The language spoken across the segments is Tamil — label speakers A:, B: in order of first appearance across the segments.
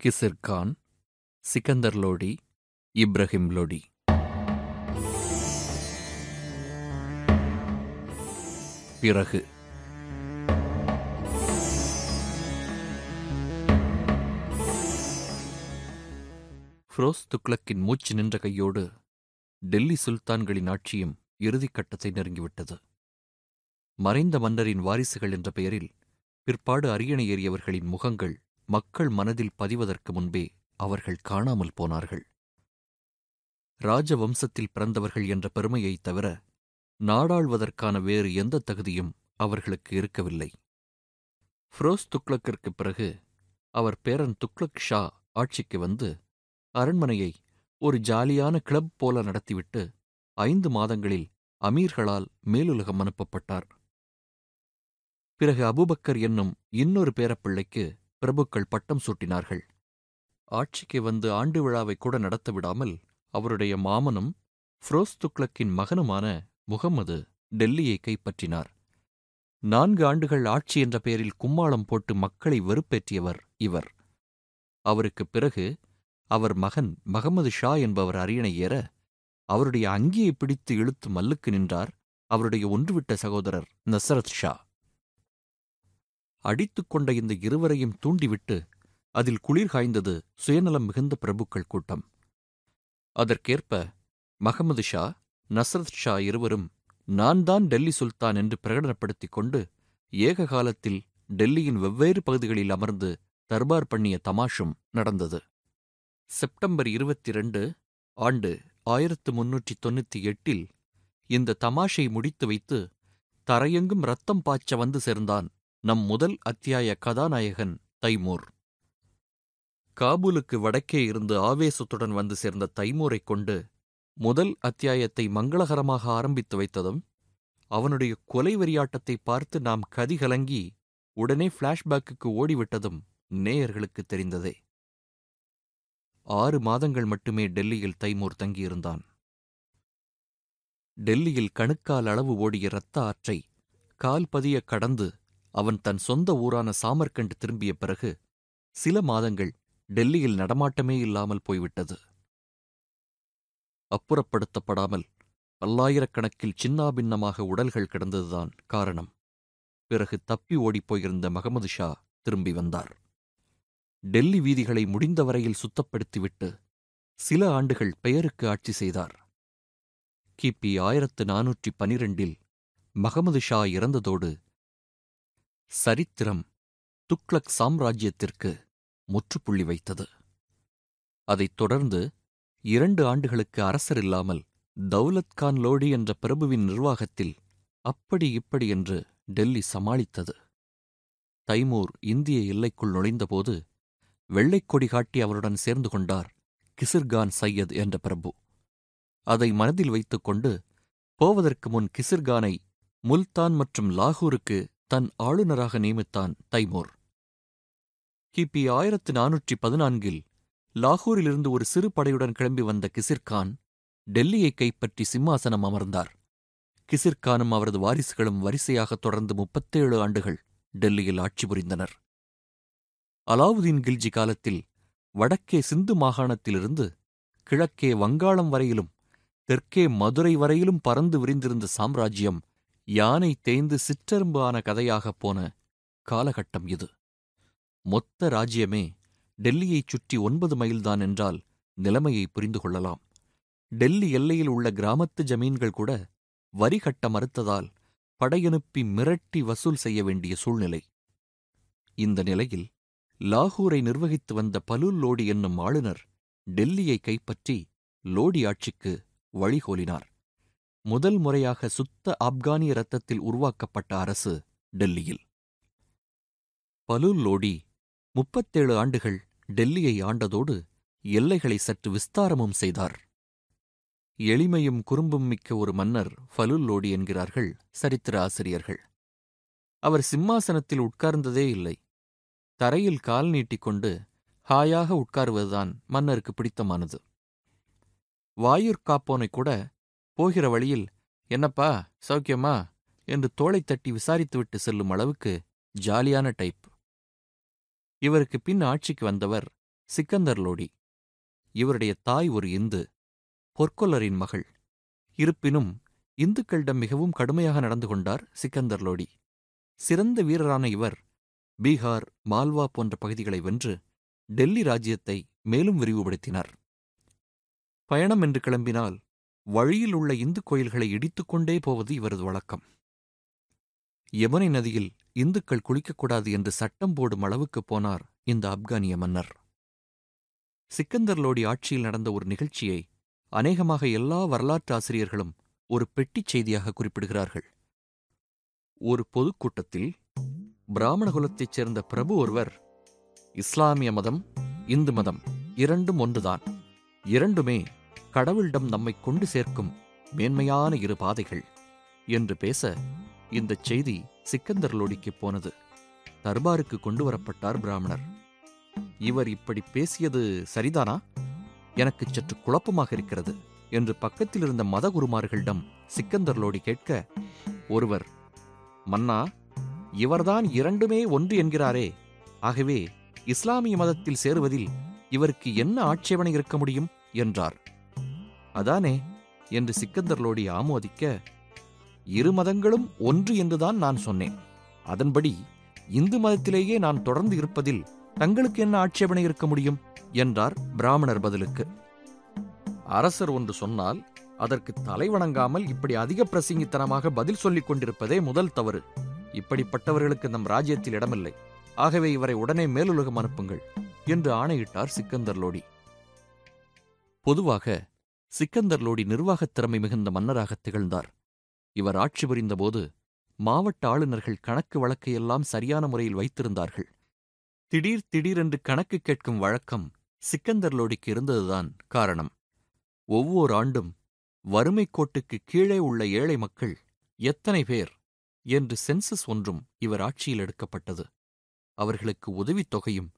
A: கிசிர் கான் சிக்கந்தர் லோடி இப்ராஹிம் லோடி. பிறகு ஃப்ரோஸ் துக்ளக்கின் மூச்சு நின்ற கையோடு டெல்லி சுல்தான்களின் ஆட்சியும் இறுதிக் கட்டத்தை நெருங்கிவிட்டது. மறைந்த மன்னரின் வாரிசுகள் என்ற பெயரில் பிற்பாடு அரியணை ஏறியவர்களின் முகங்கள் மக்கள் மனதில் பதிவதற்கு முன்பே அவர்கள் காணாமல் போனார்கள். ராஜவம்சத்தில் பிறந்தவர்கள் என்ற பெருமையைத் தவிர நாடாள்வதற்கான வேறு எந்த தகுதியும் அவர்களுக்கு இருக்கவில்லை. ஃப்ரோஸ் துக்ளக்கிற்குப் பிறகு அவர் பேரன் துக்ளக் ஷா ஆட்சிக்கு வந்து அரண்மனையை ஒரு ஜாலியான கிளப் போல நடத்திவிட்டு ஐந்து மாதங்களில் அமீர்களால் மேலுலகம் அனுப்பப்பட்டார். பிறகு அபுபக்கர் என்னும் இன்னொரு பேரப்பிள்ளைக்கு பிரபுக்கள் பட்டம் சூட்டினார்கள். ஆட்சிக்கு வந்து ஆண்டு விழாவை கூட நடத்த விடாமல் அவருடைய மாமனும் ஃப்ரோஸ் துக்ளக்கின் மகனுமான முகம்மது டெல்லியை கைப்பற்றினார். நான்கு ஆண்டுகள் ஆட்சி என்ற பெயரில் கும்மாளம் போட்டு மக்களை வெறுப்பேற்றியவர் இவர். அவருக்குப் பிறகு அவர் மகன் மகமது ஷா என்பவர் அரியணை ஏற அவருடைய அங்கியை பிடித்து இழுத்து மல்லுக்கு நின்றார் அவருடைய ஒன்றுவிட்ட சகோதரர் நசரத் ஷா. அடித்துக் கொண்ட இந்த இருவரையும் தூண்டிவிட்டு அதில் குளிர் காய்ந்தது சுயநலம் மிகுந்த பிரபுக்கள் கூட்டம். அதற்கேற்ப மஹமது ஷா நஸ்ரத் ஷா இருவரும் நான் தான் டெல்லி சுல்தான் என்று பிரகடனப்படுத்திக் கொண்டு ஏக காலத்தில் டெல்லியின் வெவ்வேறு பகுதிகளில் அமர்ந்து தர்பார் பண்ணிய தமாஷும் நடந்தது. செப்டம்பர் இருபத்தி ரெண்டு ஆண்டு ஆயிரத்து முன்னூற்றி தொண்ணூற்றி எட்டில் இந்த தமாஷை முடித்து வைத்து தரையெங்கும் ரத்தம் பாய்ச்ச வந்து சேர்ந்தான் நம் முதல் அத்தியாய கதாநாயகன் தைமூர். காபூலுக்கு வடக்கே இருந்து ஆவேசத்துடன் வந்து சேர்ந்த தைமூரைக் கொண்டு முதல் அத்தியாயத்தை மங்களகரமாக ஆரம்பித்து வைத்ததும் அவனுடைய கொலை வெறியாட்டத்தை பார்த்து நாம் கதிகலங்கி உடனே பிளாஷ்பேக்குக்கு ஓடிவிட்டதும் நேயர்களுக்கு தெரிந்ததே. ஆறு மாதங்கள் மட்டுமே டெல்லியில் தைமூர் தங்கியிருந்தான். டெல்லியில் கணுக்கால் அளவு ஓடிய இரத்த ஆற்றை கால் பதிய கடந்து அவன் தன் சொந்த ஊரான சாமர்கண்ட் திரும்பிய பிறகு சில மாதங்கள் டெல்லியில் நடமாட்டமே இல்லாமல் போய்விட்டது. அப்புறப்படுத்தப்படாமல் பல்லாயிரக்கணக்கில் சின்னாபின்னமாக உடல்கள் கிடந்ததுதான் காரணம். பிறகு தப்பி ஓடிப்போயிருந்த மகமது ஷா திரும்பி வந்தார். டெல்லி வீதிகளை முடிந்தவரையில் சுத்தப்படுத்திவிட்டு சில ஆண்டுகள் பெயருக்கு ஆட்சி செய்தார். கிபி ஆயிரத்து நானூற்றி பனிரெண்டில் மகமது ஷா இறந்ததோடு சரித்திரம் துக்ளக் சாம்ராஜ்யத்திற்கு முற்றுப்புள்ளி வைத்தது. அதைத் தொடர்ந்து இரண்டு ஆண்டுகளுக்கு அரசர் இல்லாமல் தௌலத் கான் லோடி என்ற பிரபுவின் நிர்வாகத்தில் அப்படி இப்படி என்று டெல்லி சமாளித்தது. தைமூர் இந்திய எல்லைக்குள் நுழைந்தபோது வெள்ளைக்கொடி காட்டி அவருடன் சேர்ந்து கொண்டார் கிசிர்கான் சையத் என்ற பிரபு. அதை மனதில் வைத்துக் கொண்டு போவதற்கு முன் கிசிர்கானை முல்தான் மற்றும் லாகூருக்கு தன் ஆளுநராக நியமித்தான் தைமூர். கிபி ஆயிரத்து நானூற்றி பதினான்கில் லாகூரிலிருந்து ஒரு சிறு படையுடன் கிளம்பி வந்த கிசிர்கான் டெல்லியை கைப்பற்றி சிம்மாசனம் அமர்ந்தார். கிசிர்கானும் அவரது வாரிசுகளும் வரிசையாக தொடர்ந்து முப்பத்தேழு ஆண்டுகள் டெல்லியில் ஆட்சி புரிந்தனர். அலாவுதீன் கில்ஜி காலத்தில் வடக்கே சிந்து மாகாணத்திலிருந்து கிழக்கே வங்காளம் வரையிலும் தெற்கே மதுரை வரையிலும் பறந்து விரிந்திருந்த சாம்ராஜ்யம் யானை தேய்ந்து சிற்றரும்பு ஆன கதையாகப் போன காலகட்டம் இது. மொத்த ராஜ்யமே டெல்லியைச் சுற்றி ஒன்பது மைல்தான் என்றால் நிலைமையை புரிந்து கொள்ளலாம். டெல்லி எல்லையில் உள்ள கிராமத்து ஜமீன்கள் கூட வரி கட்ட மறுத்ததால் படையனுப்பி மிரட்டி வசூல் செய்ய வேண்டிய சூழ்நிலை. இந்த நிலையில் லாகூரை நிர்வகித்து வந்த பலுல் லோடி என்னும் ஆளுநர் டெல்லியை கைப்பற்றி லோடி ஆட்சிக்கு வழிகோலினார். முதல் முறையாக சுத்த ஆப்கானிய ரத்தத்தில் உருவாக்கப்பட்ட அரசு டெல்லியில். பலூல் லோடி முப்பத்தேழு ஆண்டுகள் டெல்லியை ஆண்டதோடு எல்லைகளை சற்று விஸ்தாரமும் செய்தார். எளிமையும் குறும்பும் மிக்க ஒரு மன்னர் ஃபலுல் லோடி என்கிறார்கள் சரித்திர ஆசிரியர்கள். அவர் சிம்மாசனத்தில் உட்கார்ந்ததே இல்லை. தரையில் கால் நீட்டிக்கொண்டு ஹாயாக உட்காருவதுதான் மன்னருக்கு பிடித்தமானது. வாயுர் காப்போனை கூட போகிற வழியில் என்னப்பா சௌக்கியமா? என்று தோளைத் தட்டி விசாரித்துவிட்டு செல்லும் அளவுக்கு ஜாலியான டைப். இவருக்கு பின் ஆட்சிக்கு வந்தவர் சிக்கந்தர் லோடி. இவருடைய தாய் ஒரு இந்து பொற்கொல்லரின் மகள். இருப்பினும் இந்துக்களிடம் மிகவும் கடுமையாக நடந்து கொண்டார் சிக்கந்தர் லோடி. சிறந்த வீரரான இவர் பீகார் மால்வா போன்ற பகுதிகளை வென்று டெல்லி ராஜ்யத்தை மேலும் விரிவுபடுத்தினார். பயணம் என்று கிளம்பினால் வழியில் உள்ள இந்து கோயில்களை இடித்துக்கொண்டே போவது இவரது வழக்கம். யமுனை நதியில் இந்துக்கள் குளிக்கக்கூடாது என்று சட்டம் போடும் அளவுக்கு போனார் இந்த ஆப்கானிய மன்னர். சிக்கந்தர் லோடி ஆட்சியில் நடந்த ஒரு நிகழ்ச்சியை அநேகமாக எல்லா வரலாற்று ஆசிரியர்களும் ஒரு பெட்டிச் செய்தியாக குறிப்பிடுகிறார்கள். ஒரு பொதுக்கூட்டத்தில் பிராமண குலத்தைச் சேர்ந்த பிரபு ஒருவர் இஸ்லாமிய மதம் இந்து மதம் இரண்டும் ஒன்றுதான் இரண்டுமே கடவுளிடம் நம்மை கொண்டு சேர்க்கும் மேன்மையான இரு பாதைகள் என்று பேச இந்தச் செய்தி சிக்கந்தர் லோடிக்குப் போனது. தர்பாருக்கு கொண்டு வரப்பட்டார் பிராமணர். இவர் இப்படி பேசியது சரிதானா? எனக்கு சற்று குழப்பமாக இருக்கிறது என்று பக்கத்தில் இருந்த மதகுருமார்களிடம் சிக்கந்தர் லோடி கேட்க ஒருவர் மன்னா இவர்தான் இரண்டுமே ஒன்று என்கிறாரே. ஆகவே இஸ்லாமிய மதத்தில் சேருவதில் இவருக்கு என்ன ஆட்சேபனை இருக்க முடியும்? என்றார். அதானே? என்று சிக்கந்தர் லோடி ஆமோதிக்க இரு மதங்களும் ஒன்று என்றுதான் நான் சொன்னேன். அதன்படி இந்து மதத்திலேயே நான் தொடர்ந்து இருப்பதில் தங்களுக்கு என்ன ஆட்சேபனை இருக்க முடியும்? என்றார் பிராமணர் பதிலுக்கு. அரசர் ஒன்று சொன்னால் அதற்கு தலை வணங்காமல் இப்படி அதிக பிரசங்கித்தனமாக பதில் சொல்லிக் கொண்டிருப்பதே முதல் தவறு. இப்படிப்பட்டவர்களுக்கு நம் ராஜ்யத்தில் இடமில்லை. ஆகவே இவரை உடனே மேலுலகம் அனுப்புங்கள் என்று ஆணையிட்டார் சிக்கந்தர் லோடி பொதுவாக சிக்கந்தர் லோடி நிர்வாகத் திறமை மிகுந்த மன்னராக திகழ்ந்தார். இவர் ஆட்சி புரிந்தபோது மாவட்ட ஆளுநர்கள் கணக்கு வழக்கையெல்லாம் சரியான முறையில் வைத்திருந்தார்கள். திடீர் திடீரென்று கணக்கு கேட்கும் வழக்கம் சிக்கந்தர் லோடிக்கு இருந்ததுதான் காரணம். ஒவ்வொரு ஆண்டும் வறுமைக் கோட்டுக்கு கீழே உள்ள ஏழை மக்கள் எத்தனை பேர் என்று சென்சஸ் ஒன்றும் இவர் ஆட்சியில் எடுக்கப்பட்டது. அவர்களுக்கு உதவித் தொகையும்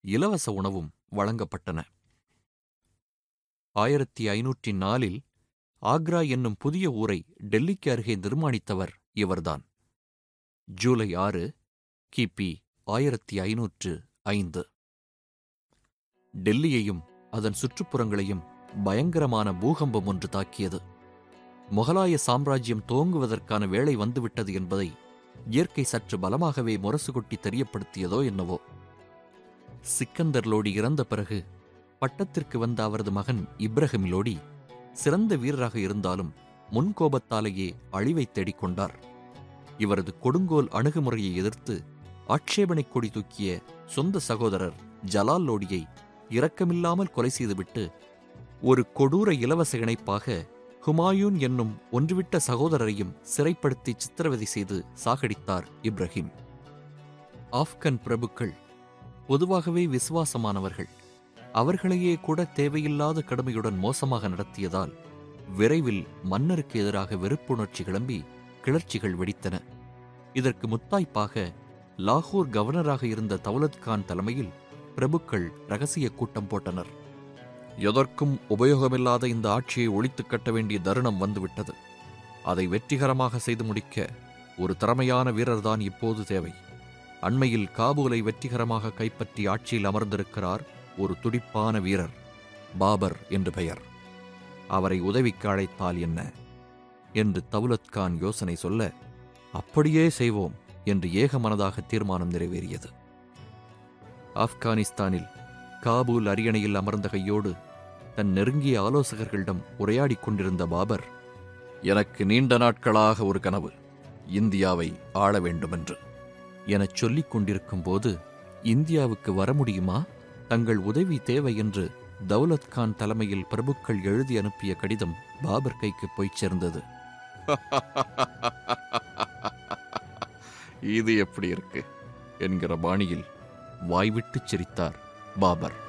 A: இலவச உணவும் வழங்கப்பட்டன. ஆயிரத்தி ஐநூற்றி நாலில் ஆக்ரா என்னும் புதிய ஊரை டெல்லிக்கு அருகே நிர்மாணித்தவர் இவர்தான். ஜூலை ஆறு கிபி ஆயிரத்தி ஐநூற்று ஐந்து. டெல்லியையும் அதன் சுற்றுப்புறங்களையும் பயங்கரமான பூகம்பம் ஒன்று தாக்கியது. முகலாய சாம்ராஜ்யம் துவங்குவதற்கான வேளை வந்துவிட்டது என்பதை இயற்கை சற்று பலமாகவே முரசு கொட்டி தெரியப்படுத்தியதோ என்னவோ. சிக்கந்தர் லோடி இறந்த பிறகு பட்டத்திற்கு வந்த அவரது மகன் இப்ரஹிமிலோடி சிறந்த வீரராக இருந்தாலும் முன்கோபத்தாலேயே அழிவைத் தேடிக் கொண்டார் இவரது கொடுங்கோல் அணுகுமுறையை எதிர்த்து ஆட்சேபனைக் கொடி தூக்கிய சொந்த சகோதரர் ஜலால் லோடியை இரக்கமில்லாமல் கொலை செய்துவிட்டு ஒரு கொடூர இலவச இணைப்பாக ஹுமாயூன் என்னும் ஒன்றுவிட்ட சகோதரரையும் சிறைப்படுத்தி சித்திரவதை செய்து சாகடித்தார் இப்ரஹிம். ஆப்கன் பிரபுக்கள் பொதுவாகவே விசுவாசமானவர்கள். அவர்களையே கூட தேவையில்லாத கடுமையுடன் மோசமாக நடத்தியதால் விரைவில் மன்னருக்கு எதிராக வெறுப்புணர்ச்சி கிளம்பி கிளர்ச்சிகள் வெடித்தன. இதற்கு முத்தாய்ப்பாக லாகூர் கவர்னராக இருந்த தௌலத் கான் தலைமையில் பிரபுக்கள் ரகசிய கூட்டம் போட்டனர். எதற்கும் உபயோகமில்லாத இந்த ஆட்சியை ஒழித்துக் கட்ட வேண்டிய தருணம் வந்துவிட்டது. அதை வெற்றிகரமாக செய்து முடிக்க ஒரு திறமையான வீரர்தான் இப்போது தேவை. அண்மையில் காபூலை வெற்றிகரமாக கைப்பற்றி ஆட்சியில் அமர்ந்திருக்கிறார் ஒரு துடிப்பான வீரர் பாபர் என்று பெயர். அவரை உதவிக்கு அழைத்தால் என்ன? என்று தவுலத் கான் யோசனை சொல்ல அப்படியே செய்வோம் என்று ஏகமனதாக தீர்மானம் நிறைவேறியது. ஆப்கானிஸ்தானில் காபூல் அரியணையில் அமர்ந்த கையோடு தன் நெருங்கிய ஆலோசகர்களிடம் உரையாடிக் கொண்டிருந்த பாபர் எனக்கு நீண்ட நாட்களாக ஒரு கனவு இந்தியாவை ஆள வேண்டுமென்று எனச் சொல்லிக் கொண்டிருக்கும் போது இந்தியாவுக்கு வர முடியுமா? தங்கள் உதவி தேவை என்று தௌலத் கான் தலைமையில் பிரபுக்கள் எழுதி அனுப்பிய கடிதம் பாபர் கைக்கு போய்ச் சேர்ந்தது. இது எப்படி இருக்கு? என்கிற பாணியில் வாய்விட்டுச் சிரித்தார் பாபர்.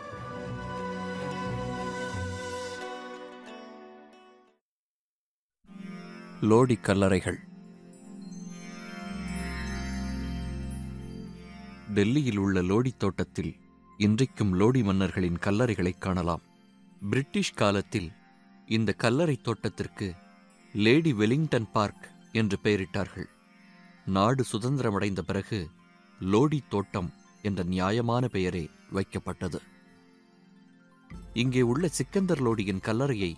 A: லோடி கல்லறைகள். டெல்லியில் உள்ள லோடி தோட்டத்தில் இன்றைக்கும் லோடி மன்னர்களின் கல்லறைகளைக் காணலாம். பிரிட்டிஷ் காலத்தில் இந்த கல்லறை தோட்டத்திற்கு லேடி வெலிங்டன் பார்க் என்று பெயரிட்டார்கள். நாடு சுதந்திரமடைந்த பிறகு லோடி தோட்டம் என்ற நியாயமான பெயரே வைக்கப்பட்டது. இங்கே உள்ள சிக்கந்தர் லோடியின் கல்லறையை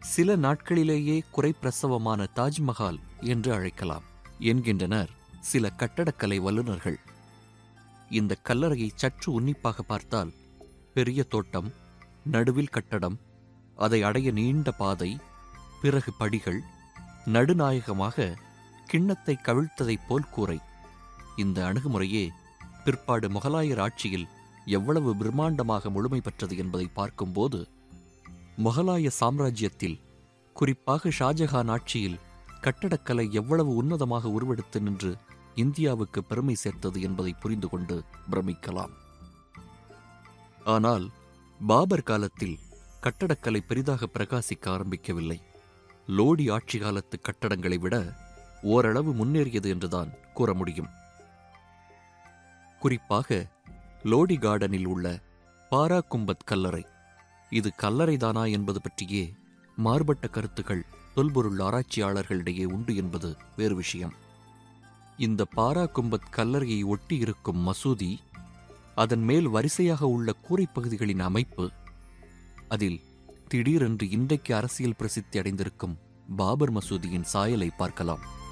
A: சில நாட்களிலேயே குறைப்பிரசவமான தாஜ்மஹால் என்று அழைக்கலாம் என்கின்றனர் சில கட்டடக்கலை வல்லுநர்கள். இந்த கல்லறையை சற்று உன்னிப்பாக பார்த்தால் பெரிய தோட்டம் நடுவில் கட்டடம் அதை அடைய நீண்ட பாதை பிறகு படிகள் நடுநாயகமாக கிண்ணத்தை கவிழ்த்ததைப் போல் கூரை. இந்த அணுகுமுறையே பிற்பாடு முகலாயர் ஆட்சியில் எவ்வளவு பிரம்மாண்டமாக முழுமை பெற்றது என்பதை பார்க்கும்போது முகலாய சாம்ராஜ்யத்தில் குறிப்பாக ஷாஜஹான் ஆட்சியில் கட்டடக்கலை எவ்வளவு உன்னதமாக உருவெடுத்து நின்று இந்தியாவுக்கு பெருமை சேர்த்தது என்பதை புரிந்து கொண்டு பிரமிக்கலாம். ஆனால் பாபர் காலத்தில் கட்டடக்கலை பெரிதாக பிரகாசிக்க ஆரம்பிக்கவில்லை. லோடி ஆட்சி காலத்து கட்டடங்களை விட ஓரளவு முன்னேறியது என்றுதான் கூற முடியும். குறிப்பாக லோடி கார்டனில் உள்ள பாரா கும்பத் கல்லறை. இது கல்லறைதானா என்பது பற்றியே மாறுபட்ட கருத்துக்கள் தொல்பொருள் ஆராய்ச்சியாளர்களிடையே உண்டு என்பது வேறு விஷயம். இந்த பாரா கும்பத் கல்லறையை ஒட்டி இருக்கும் மசூதி அதன் மேல் வரிசையாக உள்ள கூரைப் பகுதிகளின் அமைப்பு அதில் திடீரென்று இன்றைக்கு அரசியல் பிரசித்தி அடைந்திருக்கும் பாபர் மசூதியின் சாயலை பார்க்கலாம்.